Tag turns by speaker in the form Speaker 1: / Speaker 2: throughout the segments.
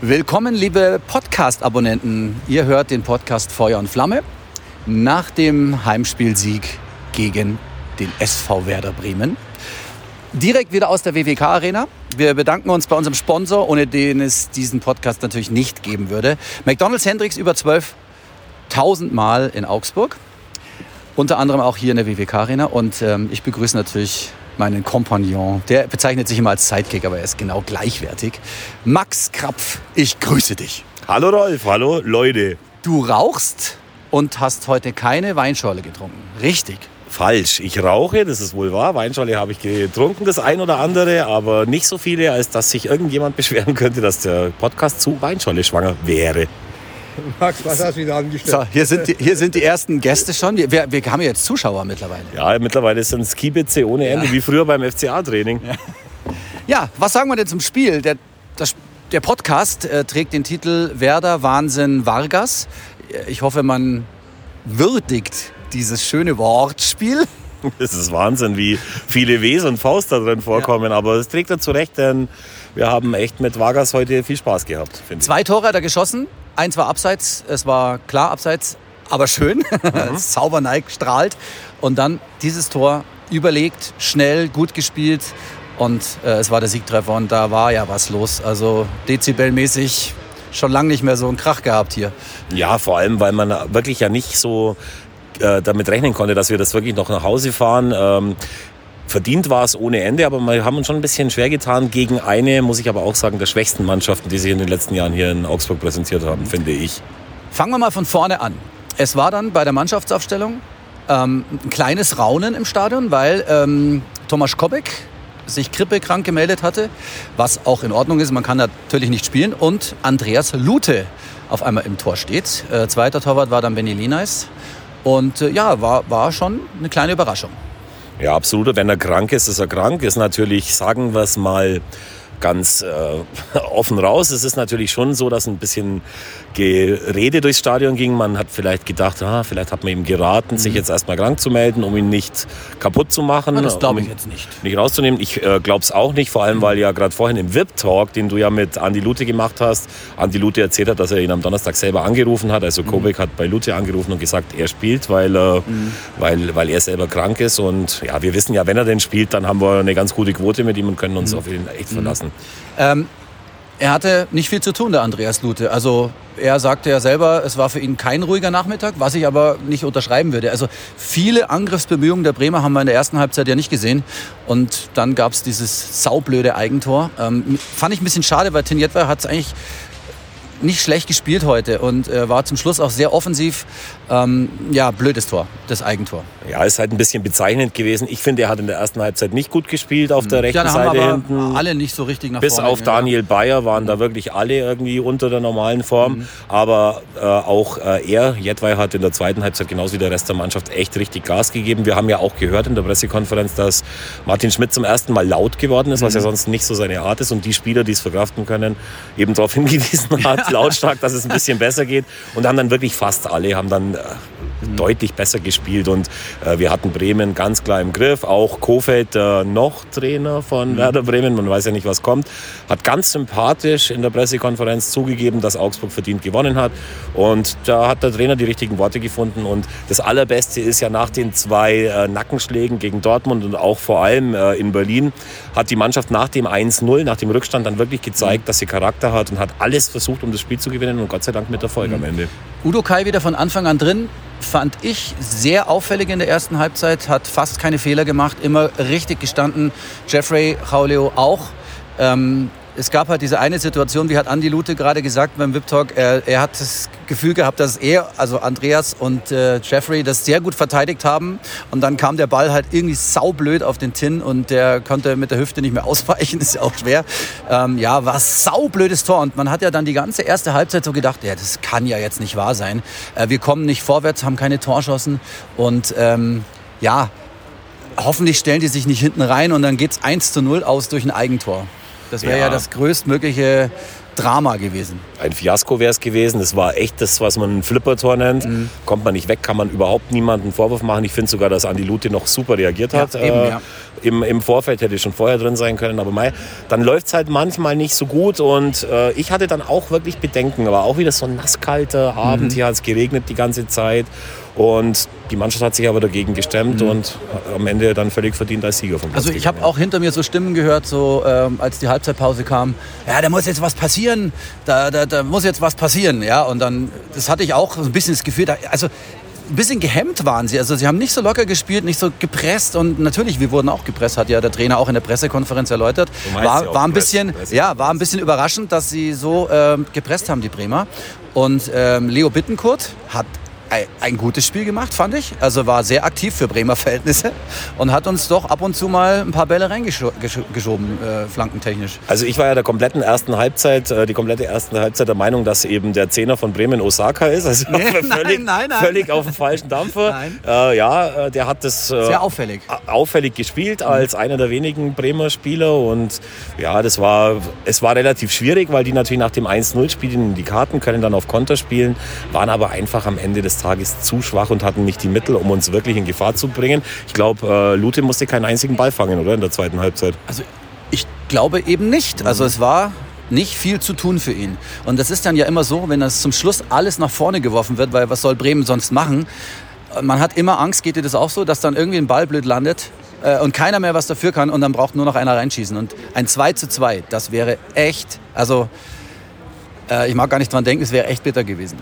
Speaker 1: Willkommen, liebe Podcast-Abonnenten. Ihr hört den Podcast Feuer und Flamme nach dem Heimspielsieg gegen den SV Werder Bremen. Direkt wieder aus der WWK Arena. Wir bedanken uns bei unserem Sponsor, ohne den es diesen Podcast natürlich nicht geben würde. McDonald's Hendricks über 12.000 Mal in Augsburg. Unter anderem auch hier in der WWK Arena. Und ähm, ich begrüße natürlich meinen Kompagnon. Der bezeichnet sich immer als Sidekick, aber er ist genau gleichwertig. Max Krapf, ich grüße dich.
Speaker 2: Hallo Rolf, hallo Leute.
Speaker 1: Du rauchst und hast heute keine Weinschorle getrunken. Richtig.
Speaker 2: Falsch. Ich rauche, das ist wohl wahr. Weinschorle habe ich getrunken, das ein oder andere, aber nicht so viele, als dass sich irgendjemand beschweren könnte, dass der Podcast zu Weinschorle schwanger wäre.
Speaker 3: Max, was hast du wieder angestellt? So,
Speaker 1: hier sind die, hier sind die ersten Gäste schon. Wir, wir haben jetzt Zuschauer mittlerweile.
Speaker 2: Ja, mittlerweile sind es Kiebitze ohne Ende, ja. wie früher beim FCA-Training.
Speaker 1: Ja. ja. was sagen wir denn zum Spiel? Der, das, der Podcast äh, trägt den Titel Werder Wahnsinn Vargas. Ich hoffe, man würdigt dieses schöne Wortspiel.
Speaker 2: Es ist Wahnsinn, wie viele Ws und Faust da drin vorkommen. Ja. Aber es trägt dazu recht, denn wir haben echt mit Vargas heute viel Spaß gehabt.
Speaker 1: Zwei Tore hat er geschossen. Eins war abseits, es war klar abseits, aber schön. Mhm. Sauber Nike strahlt. Und dann dieses Tor überlegt, schnell, gut gespielt. Und äh, es war der Siegtreffer und da war ja was los. Also dezibelmäßig schon lange nicht mehr so einen Krach gehabt hier.
Speaker 2: Ja, vor allem, weil man wirklich ja nicht so äh, damit rechnen konnte, dass wir das wirklich noch nach Hause fahren. Verdient war es ohne Ende, aber wir haben uns schon ein bisschen schwer getan gegen eine, muss ich aber auch sagen, der schwächsten Mannschaften, die sich in den letzten Jahren hier in Augsburg präsentiert haben, finde ich.
Speaker 1: Fangen wir mal von vorne an. Es war dann bei der Mannschaftsaufstellung ähm, ein kleines Raunen im Stadion, weil ähm, Thomas Kobeck sich grippekrank gemeldet hatte, was auch in Ordnung ist. Man kann natürlich nicht spielen. Und Andreas Lute auf einmal im Tor steht. Äh, zweiter Torwart war dann Benny Linais. Und äh, ja, war, war schon eine kleine Überraschung.
Speaker 2: Ja, absolut. Wenn er krank ist, ist er krank. Ist natürlich, sagen wir es mal, ganz äh, offen raus. Es ist natürlich schon so, dass ein bisschen Gerede durchs Stadion ging. Man hat vielleicht gedacht, ah, vielleicht hat man ihm geraten, mhm. sich jetzt erstmal krank zu melden, um ihn nicht kaputt zu machen. Ja,
Speaker 1: das glaube um ich jetzt nicht.
Speaker 2: Nicht rauszunehmen. Ich äh, glaube es auch nicht, vor allem, mhm. weil ja gerade vorhin im VIP-Talk, den du ja mit Andi Lute gemacht hast, Andi Lute erzählt hat, dass er ihn am Donnerstag selber angerufen hat. Also mhm. Kobek hat bei Lute angerufen und gesagt, er spielt, weil, äh, mhm. weil, weil er selber krank ist. Und ja, wir wissen ja, wenn er denn spielt, dann haben wir eine ganz gute Quote mit ihm und können uns mhm. auf ihn echt verlassen.
Speaker 1: Ähm, er hatte nicht viel zu tun, der Andreas Lute. Also er sagte ja selber, es war für ihn kein ruhiger Nachmittag, was ich aber nicht unterschreiben würde. Also viele Angriffsbemühungen der Bremer haben wir in der ersten Halbzeit ja nicht gesehen. Und dann gab es dieses saublöde Eigentor. Ähm, fand ich ein bisschen schade, weil Tinjetwer hat es eigentlich nicht schlecht gespielt heute und äh, war zum Schluss auch sehr offensiv. Ähm, ja, blödes Tor, das Eigentor.
Speaker 2: Ja, ist halt ein bisschen bezeichnend gewesen. Ich finde, er hat in der ersten Halbzeit nicht gut gespielt auf der rechten ja, Seite
Speaker 1: haben aber hinten. Alle nicht so richtig nach
Speaker 2: Bis vorne. Bis auf Daniel Bayer waren da wirklich alle irgendwie unter der normalen Form. Mhm. Aber äh, auch äh, er, Jedwai, hat in der zweiten Halbzeit genauso wie der Rest der Mannschaft echt richtig Gas gegeben. Wir haben ja auch gehört in der Pressekonferenz, dass Martin Schmidt zum ersten Mal laut geworden ist, mhm. was ja sonst nicht so seine Art ist. Und die Spieler, die es verkraften können, eben darauf hingewiesen hat, lautstark, dass es ein bisschen besser geht. Und haben dann wirklich fast alle, haben dann äh, mhm. deutlich besser gespielt. Und äh, wir hatten Bremen ganz klar im Griff. Auch Kofeld, der noch Trainer von mhm. Werder Bremen, man weiß ja nicht, was kommt, hat ganz sympathisch in der Pressekonferenz zugegeben, dass Augsburg verdient gewonnen hat. Und da hat der Trainer die richtigen Worte gefunden. Und das Allerbeste ist ja nach den zwei äh, Nackenschlägen gegen Dortmund und auch vor allem äh, in Berlin, hat die Mannschaft nach dem 1-0, nach dem Rückstand dann wirklich gezeigt, mhm. dass sie Charakter hat und hat alles versucht, um das Spiel zu gewinnen und Gott sei Dank mit Erfolg mhm. am Ende.
Speaker 1: Udo Kai wieder von Anfang an drin, fand ich sehr auffällig in der ersten Halbzeit, hat fast keine Fehler gemacht, immer richtig gestanden. Jeffrey Jauleo auch. Ähm, es gab halt diese eine Situation, wie hat Andi Lute gerade gesagt beim VIP Talk, er, er, hat das Gefühl gehabt, dass er, also Andreas und äh, Jeffrey, das sehr gut verteidigt haben. Und dann kam der Ball halt irgendwie saublöd auf den Tin und der konnte mit der Hüfte nicht mehr ausweichen, ist ja auch schwer. Ähm, ja, war saublödes Tor. Und man hat ja dann die ganze erste Halbzeit so gedacht, ja, das kann ja jetzt nicht wahr sein. Äh, wir kommen nicht vorwärts, haben keine Torschossen und ähm, ja, hoffentlich stellen die sich nicht hinten rein und dann geht es 1 zu 0 aus durch ein Eigentor. Das wäre ja. ja. das größtmögliche Drama gewesen.
Speaker 2: Ein Fiasko wäre es gewesen. Das war echt das, was man ein Flippertor nennt. Mhm. Kommt man nicht weg, kann man überhaupt niemanden Vorwurf machen. Ich finde sogar, dass Andi Lute noch super reagiert hat. Ja, eben, äh, ja. im, Im Vorfeld hätte schon vorher drin sein können. Aber mei, dann läuft es halt manchmal nicht so gut. Und äh, ich hatte dann auch wirklich Bedenken. Aber auch wieder so ein nasskalter Abend. Mhm. Hier hat es geregnet die ganze Zeit. Und die Mannschaft hat sich aber dagegen gestemmt mhm. und am Ende dann völlig verdient als Sieger vom
Speaker 1: Platz Also ich habe auch hinter mir so Stimmen gehört, so ähm, als die Halbzeitpause kam, ja, da muss jetzt was passieren, da, da, da muss jetzt was passieren, ja. Und dann, das hatte ich auch so ein bisschen das Gefühl, da, also ein bisschen gehemmt waren sie. Also sie haben nicht so locker gespielt, nicht so gepresst und natürlich, wir wurden auch gepresst, hat ja der Trainer auch in der Pressekonferenz erläutert. War, war ein bisschen, ja, war ein bisschen überraschend, dass sie so ähm, gepresst haben, die Bremer. Und ähm, Leo Bittenkurt hat ein gutes Spiel gemacht, fand ich. Also war sehr aktiv für Bremer Verhältnisse und hat uns doch ab und zu mal ein paar Bälle reingeschoben, äh, flankentechnisch.
Speaker 2: Also ich war ja der kompletten ersten Halbzeit, äh, die komplette erste Halbzeit der Meinung, dass eben der Zehner von Bremen Osaka ist. Also nee, völlig, nein, nein, nein. völlig auf dem falschen Dampfer. Äh, ja, äh, der hat das
Speaker 1: äh, sehr auffällig.
Speaker 2: auffällig gespielt als mhm. einer der wenigen Bremer Spieler und ja, das war, es war relativ schwierig, weil die natürlich nach dem 1-0 spielen die Karten, können dann auf Konter spielen, waren aber einfach am Ende des Tages zu schwach und hatten nicht die Mittel, um uns wirklich in Gefahr zu bringen. Ich glaube, äh, Lute musste keinen einzigen Ball fangen, oder? In der zweiten Halbzeit.
Speaker 1: Also ich glaube eben nicht. Also es war nicht viel zu tun für ihn. Und das ist dann ja immer so, wenn das zum Schluss alles nach vorne geworfen wird, weil was soll Bremen sonst machen? Man hat immer Angst, geht dir das auch so, dass dann irgendwie ein Ball blöd landet äh, und keiner mehr was dafür kann und dann braucht nur noch einer reinschießen. Und ein 2 zu 2, das wäre echt, also äh, ich mag gar nicht dran denken, es wäre echt bitter gewesen.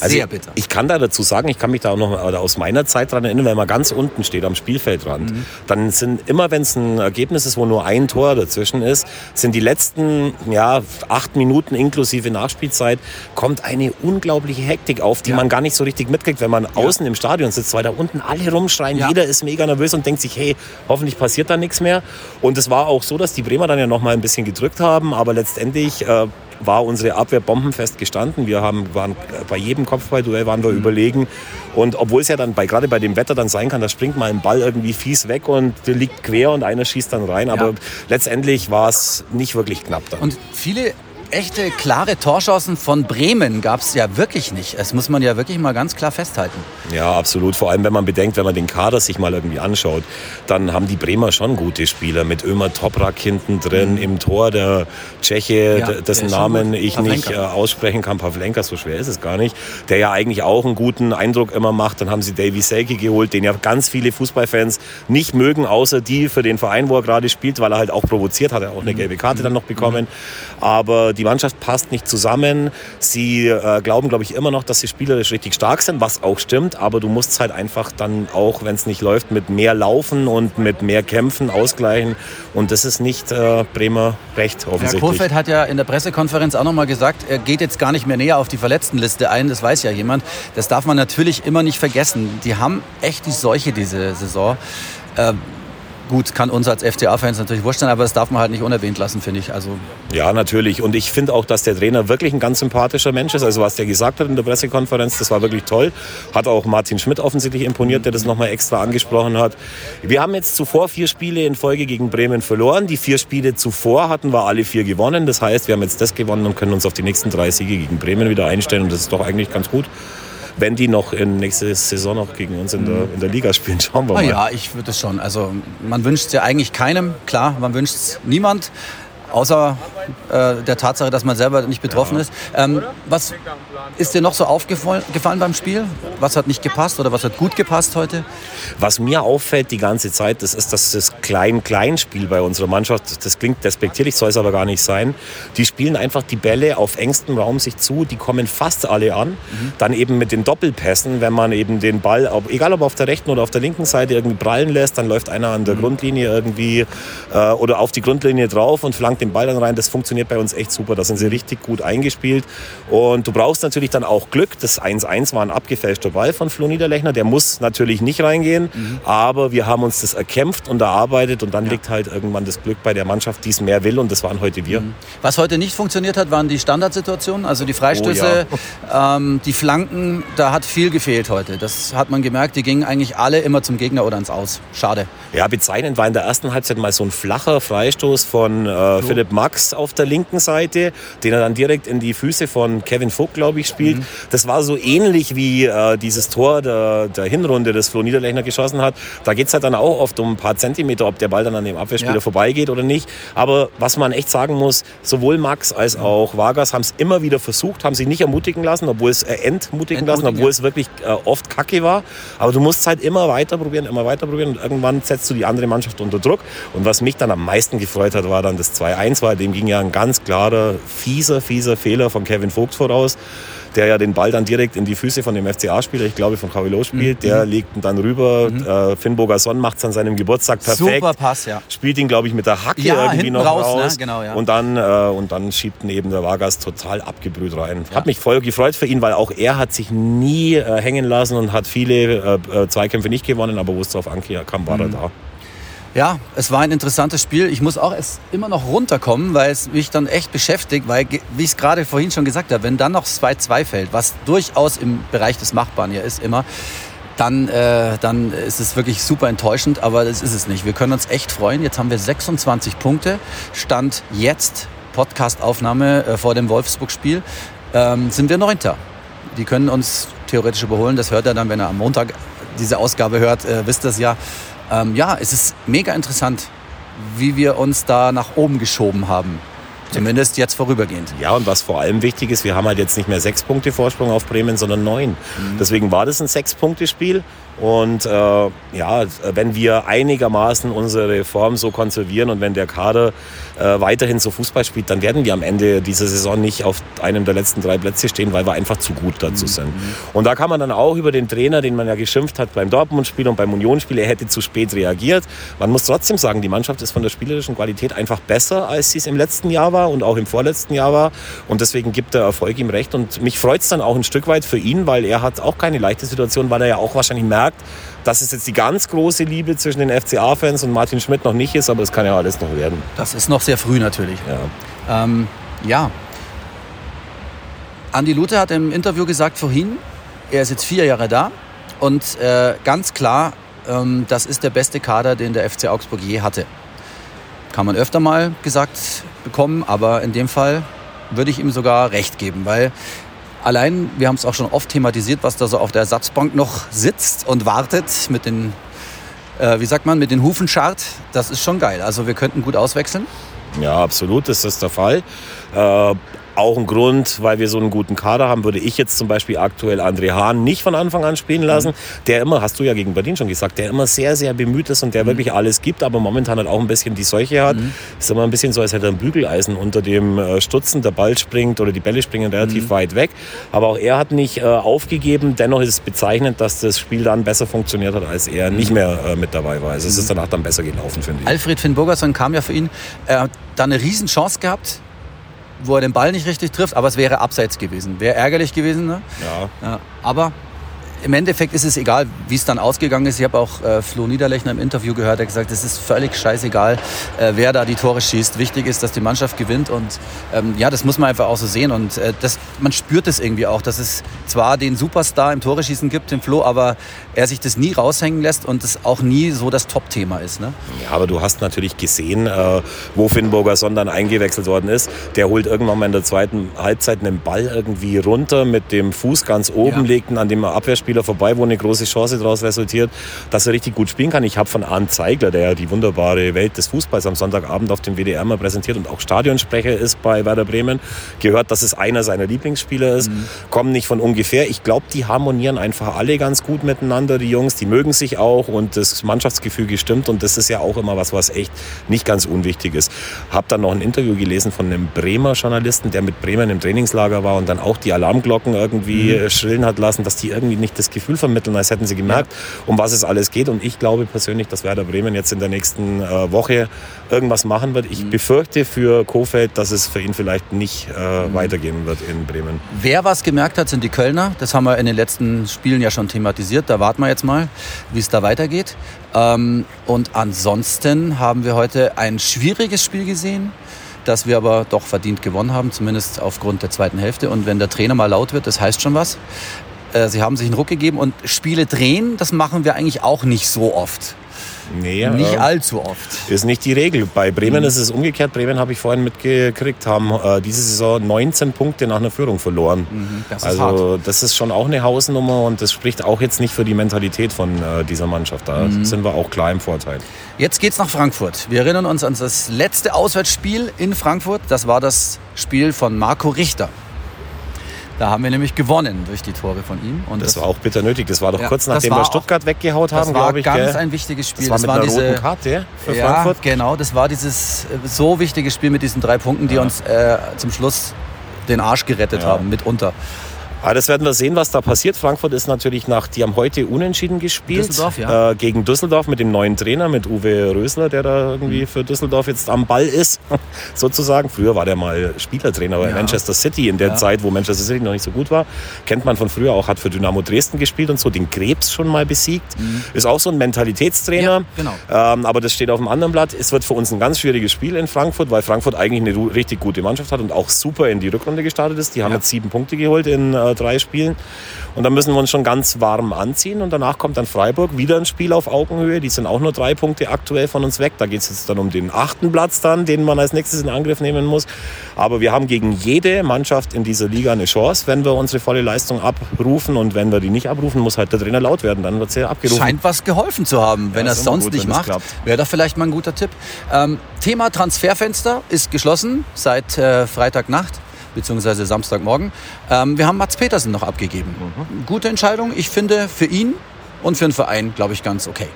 Speaker 2: Also Sehr bitter. Ich kann da dazu sagen, ich kann mich da auch noch aus meiner Zeit dran erinnern, wenn man ganz unten steht am Spielfeldrand, mhm. dann sind immer, wenn es ein Ergebnis ist, wo nur ein Tor dazwischen ist, sind die letzten ja, acht Minuten inklusive Nachspielzeit, kommt eine unglaubliche Hektik auf, die ja. man gar nicht so richtig mitkriegt, wenn man ja. außen im Stadion sitzt, weil da unten alle rumschreien, ja. jeder ist mega nervös und denkt sich, hey, hoffentlich passiert da nichts mehr. Und es war auch so, dass die Bremer dann ja noch mal ein bisschen gedrückt haben, aber letztendlich äh, war unsere Abwehr bombenfest gestanden. Wir haben, waren bei jedem Kopfballduell waren wir mhm. überlegen. Und obwohl es ja dann bei, gerade bei dem Wetter dann sein kann, da springt mal ein Ball irgendwie fies weg und der liegt quer und einer schießt dann rein. Aber ja. letztendlich war es nicht wirklich knapp dann.
Speaker 1: Und viele echte, klare Torchancen von Bremen gab es ja wirklich nicht. Das muss man ja wirklich mal ganz klar festhalten.
Speaker 2: Ja, absolut. Vor allem, wenn man bedenkt, wenn man den Kader sich mal irgendwie anschaut, dann haben die Bremer schon gute Spieler. Mit Ömer Toprak hinten drin, mhm. im Tor der Tscheche, ja, dessen Namen ich Pavlenka. nicht äh, aussprechen kann. Pavlenka, so schwer ist es gar nicht. Der ja eigentlich auch einen guten Eindruck immer macht. Dann haben sie Davy Selke geholt, den ja ganz viele Fußballfans nicht mögen, außer die für den Verein, wo er gerade spielt, weil er halt auch provoziert hat. Er auch eine mhm. gelbe Karte dann noch bekommen. Mhm. Aber die Mannschaft passt nicht zusammen. Sie äh, glauben, glaube ich, immer noch, dass sie spielerisch richtig stark sind, was auch stimmt. Aber du musst halt einfach dann auch, wenn es nicht läuft, mit mehr Laufen und mit mehr Kämpfen ausgleichen. Und das ist nicht äh, Bremer Recht offensichtlich.
Speaker 1: Herr Kohlfeld hat ja in der Pressekonferenz auch nochmal gesagt, er geht jetzt gar nicht mehr näher auf die Verletztenliste ein. Das weiß ja jemand. Das darf man natürlich immer nicht vergessen. Die haben echt die Seuche diese Saison. Äh, Gut, kann uns als FCA-Fans natürlich wurscht aber das darf man halt nicht unerwähnt lassen, finde ich. Also
Speaker 2: ja, natürlich. Und ich finde auch, dass der Trainer wirklich ein ganz sympathischer Mensch ist. Also was der gesagt hat in der Pressekonferenz, das war wirklich toll. Hat auch Martin Schmidt offensichtlich imponiert, der das nochmal extra angesprochen hat. Wir haben jetzt zuvor vier Spiele in Folge gegen Bremen verloren. Die vier Spiele zuvor hatten wir alle vier gewonnen. Das heißt, wir haben jetzt das gewonnen und können uns auf die nächsten drei Siege gegen Bremen wieder einstellen. Und das ist doch eigentlich ganz gut wenn die noch in nächste Saison noch gegen uns in der, in der Liga spielen. Schauen wir mal.
Speaker 1: ja, ich würde es schon. Also man wünscht es ja eigentlich keinem. Klar, man wünscht es niemand. Außer äh, der Tatsache, dass man selber nicht betroffen ja. ist. Ähm, was ist dir noch so aufgefallen beim Spiel? Was hat nicht gepasst oder was hat gut gepasst heute?
Speaker 2: Was mir auffällt die ganze Zeit, das ist das, das Klein-Klein-Spiel bei unserer Mannschaft. Das klingt despektierlich, soll es aber gar nicht sein. Die spielen einfach die Bälle auf engstem Raum sich zu, die kommen fast alle an. Mhm. Dann eben mit den Doppelpässen, wenn man eben den Ball, egal ob auf der rechten oder auf der linken Seite, irgendwie prallen lässt, dann läuft einer an der mhm. Grundlinie irgendwie äh, oder auf die Grundlinie drauf und flankt den Ball dann rein. Das funktioniert bei uns echt super. Da sind sie richtig gut eingespielt. Und du brauchst natürlich dann auch Glück. Das 1-1 war ein abgefälschter Ball von Flo Niederlechner. Der muss natürlich nicht reingehen, mhm. aber wir haben uns das erkämpft und erarbeitet und dann ja. liegt halt irgendwann das Glück bei der Mannschaft, die es mehr will und das waren heute wir. Mhm.
Speaker 1: Was heute nicht funktioniert hat, waren die Standardsituationen, also die Freistöße, oh ja. ähm, die Flanken. Da hat viel gefehlt heute. Das hat man gemerkt. Die gingen eigentlich alle immer zum Gegner oder ins Aus. Schade.
Speaker 2: Ja, bezeichnend war in der ersten Halbzeit mal so ein flacher Freistoß von äh, Philipp Max auf der linken Seite, den er dann direkt in die Füße von Kevin Vogt, glaube ich, spielt. Mhm. Das war so ähnlich wie äh, dieses Tor der, der Hinrunde, das Flo Niederlechner geschossen hat. Da geht es halt dann auch oft um ein paar Zentimeter, ob der Ball dann an dem Abwehrspieler ja. vorbeigeht oder nicht. Aber was man echt sagen muss, sowohl Max als auch Vargas haben es immer wieder versucht, haben sich nicht ermutigen lassen, obwohl es äh, entmutigen lassen, obwohl ja. es wirklich äh, oft kacke war. Aber du musst halt immer weiter probieren, immer weiter probieren und irgendwann setzt du die andere Mannschaft unter Druck. Und was mich dann am meisten gefreut hat, war dann das 2-1, weil dem ging ja ein ganz klarer, fieser, fieser Fehler von Kevin Vogt voraus der ja den Ball dann direkt in die Füße von dem FCA-Spieler, ich glaube von Javelo spielt, mhm. der legt ihn dann rüber. Mhm. Äh, Finn Bogason macht es an seinem Geburtstag perfekt.
Speaker 1: Super Pass, ja.
Speaker 2: Spielt ihn, glaube ich, mit der Hacke ja, irgendwie noch raus. raus. Ne?
Speaker 1: Genau, ja.
Speaker 2: und, dann, äh, und dann schiebt neben der Vargas total abgebrüht rein. Ja. Hat mich voll gefreut für ihn, weil auch er hat sich nie äh, hängen lassen und hat viele äh, äh, Zweikämpfe nicht gewonnen, aber wo es drauf ankam, war mhm. er da.
Speaker 1: Ja, es war ein interessantes Spiel. Ich muss auch erst immer noch runterkommen, weil es mich dann echt beschäftigt, weil, wie ich es gerade vorhin schon gesagt habe, wenn dann noch 2-2 fällt, was durchaus im Bereich des Machbaren hier ist immer, dann, äh, dann ist es wirklich super enttäuschend, aber das ist es nicht. Wir können uns echt freuen. Jetzt haben wir 26 Punkte. Stand jetzt, Podcast-Aufnahme äh, vor dem Wolfsburg-Spiel, ähm, sind wir Neunter. Die können uns theoretisch überholen. Das hört er dann, wenn er am Montag diese Ausgabe hört, äh, wisst es ja ähm, ja, es ist mega interessant, wie wir uns da nach oben geschoben haben. Zumindest jetzt vorübergehend.
Speaker 2: Ja, und was vor allem wichtig ist, wir haben halt jetzt nicht mehr sechs Punkte Vorsprung auf Bremen, sondern neun. Mhm. Deswegen war das ein Sechs-Punkte-Spiel. Und äh, ja, wenn wir einigermaßen unsere Form so konservieren und wenn der Kader äh, weiterhin so Fußball spielt, dann werden wir am Ende dieser Saison nicht auf einem der letzten drei Plätze stehen, weil wir einfach zu gut dazu mhm. sind. Und da kann man dann auch über den Trainer, den man ja geschimpft hat beim Dortmund-Spiel und beim Union-Spiel, er hätte zu spät reagiert. Man muss trotzdem sagen, die Mannschaft ist von der spielerischen Qualität einfach besser, als sie es im letzten Jahr war und auch im vorletzten Jahr war. Und deswegen gibt der Erfolg ihm recht. Und mich freut es dann auch ein Stück weit für ihn, weil er hat auch keine leichte Situation, weil er ja auch wahrscheinlich merkt, dass es jetzt die ganz große Liebe zwischen den FCA-Fans und Martin Schmidt noch nicht ist, aber es kann ja alles noch werden.
Speaker 1: Das ist noch sehr früh natürlich. Ja. Ähm, ja. Andi Luther hat im Interview gesagt vorhin, er ist jetzt vier Jahre da und äh, ganz klar, ähm, das ist der beste Kader, den der FC Augsburg je hatte. Kann man öfter mal gesagt bekommen, aber in dem Fall würde ich ihm sogar recht geben, weil Allein, wir haben es auch schon oft thematisiert, was da so auf der Ersatzbank noch sitzt und wartet mit den, äh, wie sagt man, mit den Hufen scharrt. Das ist schon geil. Also wir könnten gut auswechseln.
Speaker 2: Ja, absolut, das ist der Fall. Äh, auch ein Grund, weil wir so einen guten Kader haben, würde ich jetzt zum Beispiel aktuell André Hahn nicht von Anfang an spielen lassen. Mhm. Der immer, hast du ja gegen Berlin schon gesagt, der immer sehr, sehr bemüht ist und der mhm. wirklich alles gibt, aber momentan halt auch ein bisschen die Seuche hat. Mhm. Ist immer ein bisschen so, als hätte er ein Bügeleisen unter dem äh, Stutzen. Der Ball springt oder die Bälle springen relativ mhm. weit weg. Aber auch er hat nicht äh, aufgegeben. Dennoch ist es bezeichnend, dass das Spiel dann besser funktioniert hat, als er nicht mhm. mehr äh, mit dabei war. Also es ist mhm. danach dann besser gelaufen, finde ich.
Speaker 1: Alfred Finn Burgerson kam ja für ihn. Er hat da eine Riesenchance gehabt wo er den Ball nicht richtig trifft, aber es wäre abseits gewesen. Wäre ärgerlich gewesen. Ne?
Speaker 2: Ja. ja.
Speaker 1: Aber im Endeffekt ist es egal, wie es dann ausgegangen ist. Ich habe auch äh, Flo Niederlechner im Interview gehört, der gesagt, es ist völlig scheißegal, äh, wer da die Tore schießt. Wichtig ist, dass die Mannschaft gewinnt und ähm, ja, das muss man einfach auch so sehen und äh, das, man spürt es irgendwie auch, dass es zwar den Superstar im Toreschießen gibt, den Flo, aber er sich das nie raushängen lässt und es auch nie so das Top-Thema ist. Ne?
Speaker 2: Ja, aber du hast natürlich gesehen, äh, wo Finnburger Sondern eingewechselt worden ist. Der holt irgendwann mal in der zweiten Halbzeit einen Ball irgendwie runter mit dem Fuß ganz oben, ja. legt ihn an dem Abwehrspieler Spieler vorbei, wo eine große Chance daraus resultiert, dass er richtig gut spielen kann. Ich habe von Arndt Zeigler, der ja die wunderbare Welt des Fußballs am Sonntagabend auf dem WDR mal präsentiert und auch Stadionsprecher ist bei Werder Bremen, gehört, dass es einer seiner Lieblingsspieler ist. Mhm. Kommen nicht von ungefähr. Ich glaube, die harmonieren einfach alle ganz gut miteinander, die Jungs. Die mögen sich auch und das Mannschaftsgefühl stimmt. Und das ist ja auch immer was, was echt nicht ganz unwichtig ist. Habe dann noch ein Interview gelesen von einem Bremer Journalisten, der mit Bremen im Trainingslager war und dann auch die Alarmglocken irgendwie mhm. schrillen hat lassen, dass die irgendwie nicht das das Gefühl vermitteln, als hätten sie gemerkt, um was es alles geht. Und ich glaube persönlich, dass Werder Bremen jetzt in der nächsten äh, Woche irgendwas machen wird. Ich mhm. befürchte für Kofeld, dass es für ihn vielleicht nicht äh, mhm. weitergehen wird in Bremen.
Speaker 1: Wer was gemerkt hat, sind die Kölner. Das haben wir in den letzten Spielen ja schon thematisiert. Da warten wir jetzt mal, wie es da weitergeht. Ähm, und ansonsten haben wir heute ein schwieriges Spiel gesehen das wir aber doch verdient gewonnen haben, zumindest aufgrund der zweiten Hälfte. Und wenn der Trainer mal laut wird, das heißt schon was. Äh, sie haben sich einen Ruck gegeben und Spiele drehen, das machen wir eigentlich auch nicht so oft.
Speaker 2: Nee,
Speaker 1: nicht
Speaker 2: äh,
Speaker 1: allzu oft.
Speaker 2: Ist nicht die Regel. Bei Bremen ist es umgekehrt. Bremen habe ich vorhin mitgekriegt, haben äh, diese Saison 19 Punkte nach einer Führung verloren.
Speaker 1: das ist
Speaker 2: also
Speaker 1: hart.
Speaker 2: das ist schon auch eine Hausnummer und das spricht auch jetzt nicht für die Mentalität von äh, dieser Mannschaft. Da sind wir auch klar im Vorteil.
Speaker 1: Jetzt geht's nach Frankfurt. Wir erinnern uns an das letzte Auswärtsspiel in Frankfurt. Das war das Spiel von Marco Richter. Da haben wir nämlich gewonnen durch die Tore von ihm. Und
Speaker 2: Das war auch bitter nötig. Das war doch
Speaker 1: Ja,
Speaker 2: kurz
Speaker 1: das
Speaker 2: nachdem
Speaker 1: war
Speaker 2: wir
Speaker 1: auch-
Speaker 2: Stuttgart weggehaut
Speaker 1: das
Speaker 2: haben,
Speaker 1: war
Speaker 2: glaube ich.
Speaker 1: ganz
Speaker 2: gell?
Speaker 1: ein wichtiges Spiel.
Speaker 2: das war mit
Speaker 1: waren
Speaker 2: einer
Speaker 1: diese,
Speaker 2: roten Karte für
Speaker 1: ja,
Speaker 2: Frankfurt.
Speaker 1: genau. Das war dieses äh, so wichtige Spiel mit diesen drei Punkten, die
Speaker 2: Ja.
Speaker 1: uns äh, zum Schluss den Arsch gerettet haben, mitunter.
Speaker 2: Aber das werden wir sehen, was da passiert. Frankfurt ist natürlich nach, die haben heute unentschieden gespielt.
Speaker 1: Düsseldorf, ja.
Speaker 2: äh, gegen Düsseldorf mit dem neuen Trainer, mit Uwe Rösler, der da irgendwie
Speaker 1: Mhm.
Speaker 2: für Düsseldorf jetzt am Ball ist, sozusagen. Früher war der mal Spielertrainer bei
Speaker 1: Ja.
Speaker 2: Manchester City in der
Speaker 1: Ja.
Speaker 2: Zeit, wo Manchester City noch nicht so gut war. Kennt man von früher auch, hat für Dynamo Dresden gespielt und so, den Krebs schon mal besiegt. Ist auch so ein Mentalitätstrainer.
Speaker 1: Mhm. Ja, genau.
Speaker 2: Ähm, aber das steht auf dem anderen Blatt. Es wird für uns ein ganz schwieriges Spiel in Frankfurt, weil Frankfurt eigentlich eine richtig gute Mannschaft hat und auch super in die Rückrunde gestartet ist. Die haben
Speaker 1: Ja.
Speaker 2: jetzt sieben Punkte geholt in äh, drei Spielen. Und da müssen wir uns schon ganz warm anziehen. Und danach kommt dann Freiburg, wieder ein Spiel auf Augenhöhe. Die sind auch nur drei Punkte aktuell von uns weg. Da geht es jetzt dann um den achten Platz dann, den man als nächstes in Angriff nehmen muss. Aber wir haben gegen jede Mannschaft in dieser Liga eine Chance, wenn wir unsere volle Leistung abrufen. Und wenn wir die nicht abrufen, muss halt der Trainer laut werden. Dann wird sie abgerufen.
Speaker 1: Scheint was geholfen zu haben. Wenn
Speaker 2: Ja,
Speaker 1: er es sonst
Speaker 2: gut,
Speaker 1: nicht macht, wäre das vielleicht mal ein guter Tipp. Ähm, Thema Transferfenster ist geschlossen seit äh, Freitagnacht beziehungsweise Samstagmorgen. Ähm, wir haben Mats Petersen noch abgegeben.
Speaker 2: Mhm.
Speaker 1: Gute Entscheidung. Ich finde für ihn und für den Verein, glaube ich, ganz okay.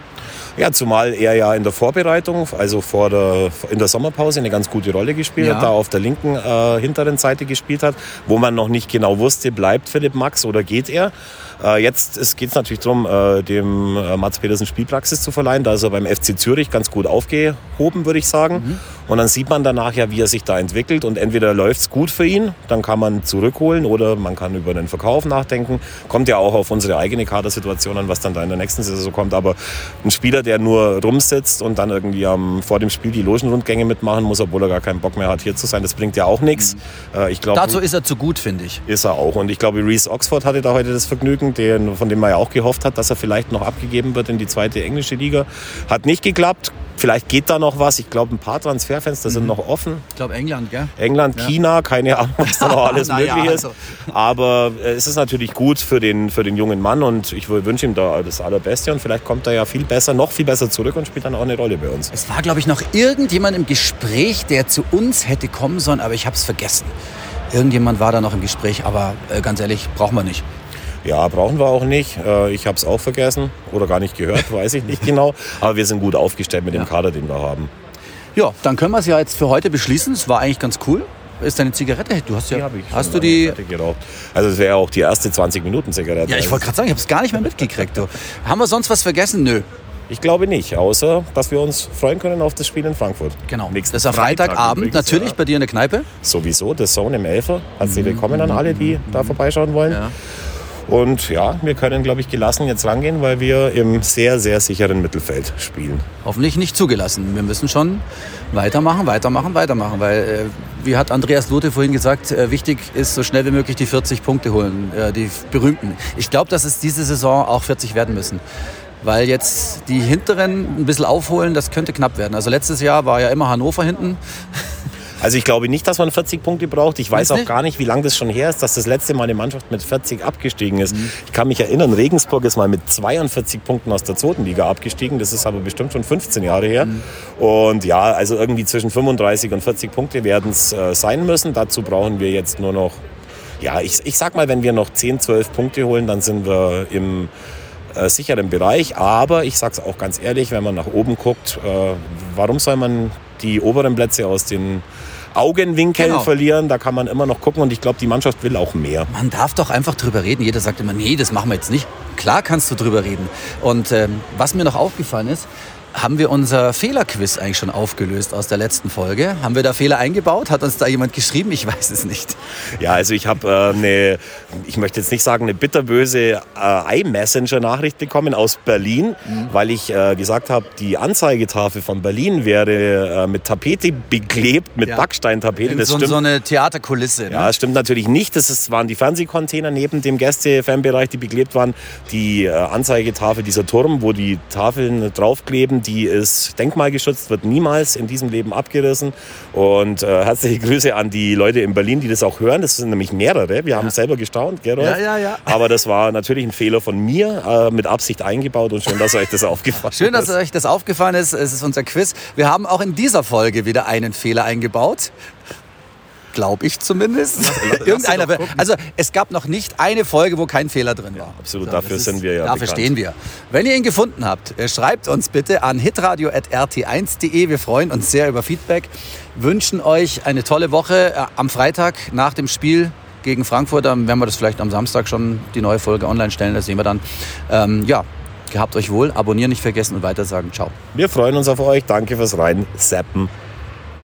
Speaker 2: Ja, zumal er ja in der Vorbereitung, also vor der, in der Sommerpause, eine ganz gute Rolle gespielt
Speaker 1: Ja.
Speaker 2: hat, da auf der linken äh, hinteren Seite gespielt hat, wo man noch nicht genau wusste, bleibt Philipp Max oder geht er. Äh, jetzt geht es natürlich darum, äh, dem äh, Mats Petersen Spielpraxis zu verleihen. Da ist er beim FC Zürich ganz gut aufgehoben, würde ich sagen. Und dann sieht man danach ja, wie er sich da entwickelt. Und entweder läuft es gut für ihn, dann kann man zurückholen oder man kann über den Verkauf nachdenken. Kommt ja auch auf unsere eigene Kadersituation an, was dann da in der nächsten Saison kommt. Aber ein Spieler, der nur rumsitzt und dann irgendwie am, vor dem Spiel die Logenrundgänge mitmachen muss, obwohl er gar keinen Bock mehr hat, hier zu sein, das bringt ja auch nichts. Äh, ich glaube,
Speaker 1: Dazu ist er zu gut, finde ich.
Speaker 2: ist er auch. Und ich glaube, Reese Oxford hatte da heute das Vergnügen, den, von dem man ja auch gehofft hat, dass er vielleicht noch abgegeben wird in die zweite englische Liga. Hat nicht geklappt. Vielleicht geht da noch was. Ich glaube, ein paar Transferfenster sind noch offen.
Speaker 1: Ich glaube England, gell?
Speaker 2: England,
Speaker 1: Ja.
Speaker 2: China, keine Ahnung, was da noch alles möglich ist.
Speaker 1: also.
Speaker 2: Aber äh, es ist natürlich gut für den, für den jungen Mann und ich wünsche ihm da das Allerbeste und vielleicht kommt er ja viel besser, noch viel besser zurück und spielt dann auch eine Rolle bei uns.
Speaker 1: Es war, glaube ich, noch irgendjemand im Gespräch, der zu uns hätte kommen sollen, aber ich habe es vergessen. Irgendjemand war da noch im Gespräch, aber äh, ganz ehrlich, brauchen wir nicht.
Speaker 2: Ja, brauchen wir auch nicht. Äh, Ich habe es auch vergessen oder gar nicht gehört, weiß ich nicht genau. Aber wir sind gut aufgestellt mit dem
Speaker 1: Ja.
Speaker 2: Kader, den wir haben.
Speaker 1: Ja, dann können wir es ja jetzt für heute beschließen. Es war eigentlich ganz cool. Ist deine Zigarette? Du hast ja.
Speaker 2: hab ich
Speaker 1: hast du die?
Speaker 2: geraucht. Also es wäre auch die erste 20 Minuten Zigarette.
Speaker 1: Ja, ich wollte gerade sagen, ich habe es gar nicht mehr mitgekriegt. Du. Haben wir sonst was vergessen? Nö.
Speaker 2: Ich glaube nicht, außer dass wir uns freuen können auf das Spiel in Frankfurt.
Speaker 1: Genau.
Speaker 2: Nächsten
Speaker 1: das ist am
Speaker 2: Freitag
Speaker 1: Freitagabend,
Speaker 2: übrigens,
Speaker 1: natürlich
Speaker 2: ja.
Speaker 1: bei dir in der Kneipe.
Speaker 2: Sowieso, der Zone im Elfer. Herzlich willkommen an alle, die da vorbeischauen wollen.
Speaker 1: Ja.
Speaker 2: Und ja, wir können, glaube ich, gelassen jetzt rangehen, weil wir im sehr, sehr sicheren Mittelfeld spielen.
Speaker 1: Hoffentlich nicht zugelassen. Wir müssen schon weitermachen, weitermachen, weitermachen. Weil, äh, wie hat Andreas Lute vorhin gesagt, äh, wichtig ist, so schnell wie möglich die 40 Punkte holen, äh, die berühmten. Ich glaube, dass es diese Saison auch 40 werden müssen. Weil jetzt die Hinteren ein bisschen aufholen, das könnte knapp werden. Also letztes Jahr war ja immer Hannover hinten.
Speaker 2: Also ich glaube nicht, dass man 40 Punkte braucht. Ich weiß auch gar nicht, wie lange das schon her ist, dass das letzte Mal eine Mannschaft mit 40 abgestiegen ist.
Speaker 1: Mhm.
Speaker 2: Ich kann mich erinnern, Regensburg ist mal mit 42 Punkten aus der zweiten Liga abgestiegen. Das ist aber bestimmt schon 15 Jahre her.
Speaker 1: Mhm.
Speaker 2: Und ja, also irgendwie zwischen 35 und 40 Punkte werden es äh, sein müssen. Dazu brauchen wir jetzt nur noch, ja, ich, ich sag mal, wenn wir noch 10, 12 Punkte holen, dann sind wir im äh, sicheren Bereich. Aber ich sage es auch ganz ehrlich, wenn man nach oben guckt, äh, warum soll man die oberen Plätze aus den Augenwinkeln
Speaker 1: Genau.
Speaker 2: verlieren? Da kann man immer noch gucken und ich glaube, die Mannschaft will auch mehr.
Speaker 1: Man darf doch einfach drüber reden. Jeder sagt immer, nee, das machen wir jetzt nicht. Klar kannst du drüber reden. Und ähm, was mir noch aufgefallen ist, haben wir unser Fehlerquiz eigentlich schon aufgelöst aus der letzten Folge? Haben wir da Fehler eingebaut? Hat uns da jemand geschrieben? Ich weiß es nicht.
Speaker 2: Ja, also ich habe äh, eine, ich möchte jetzt nicht sagen, eine bitterböse äh, iMessenger-Nachricht bekommen aus Berlin, mhm. weil ich äh, gesagt habe, die Anzeigetafel von Berlin wäre äh, mit Tapete beklebt, mit ja. Backsteintapete.
Speaker 1: Das so, stimmt. so eine Theaterkulisse.
Speaker 2: Ne? Ja, das stimmt natürlich nicht. Das ist, waren die Fernsehcontainer neben dem Gäste-Fanbereich, die beklebt waren. Die äh, Anzeigetafel, dieser Turm, wo die Tafeln draufkleben, die ist denkmalgeschützt, wird niemals in diesem Leben abgerissen. Und äh, herzliche Grüße an die Leute in Berlin, die das auch hören. Das sind nämlich mehrere. Wir haben ja. selber gestaunt, Gerolf.
Speaker 1: Ja, ja, ja.
Speaker 2: Aber das war natürlich ein Fehler von mir, äh, mit Absicht eingebaut. Und schön, dass euch das aufgefallen
Speaker 1: ist. Schön, dass euch das aufgefallen ist. Es ist unser Quiz. Wir haben auch in dieser Folge wieder einen Fehler eingebaut. Glaube ich zumindest. Irgendeiner. Also es gab noch nicht eine Folge, wo kein Fehler drin war. Ja,
Speaker 2: absolut, so, dafür sind wir ja.
Speaker 1: Dafür bekannt. stehen wir. Wenn ihr ihn gefunden habt, äh, schreibt uns bitte an hitradio.rt1.de. Wir freuen uns sehr über Feedback. Wünschen euch eine tolle Woche. Äh, am Freitag nach dem Spiel gegen Frankfurt, dann werden wir das vielleicht am Samstag schon die neue Folge online stellen. Das sehen wir dann. Ähm, ja, gehabt euch wohl. Abonnieren nicht vergessen und weiter sagen. Ciao.
Speaker 2: Wir freuen uns auf euch. Danke fürs Rein. Seppen.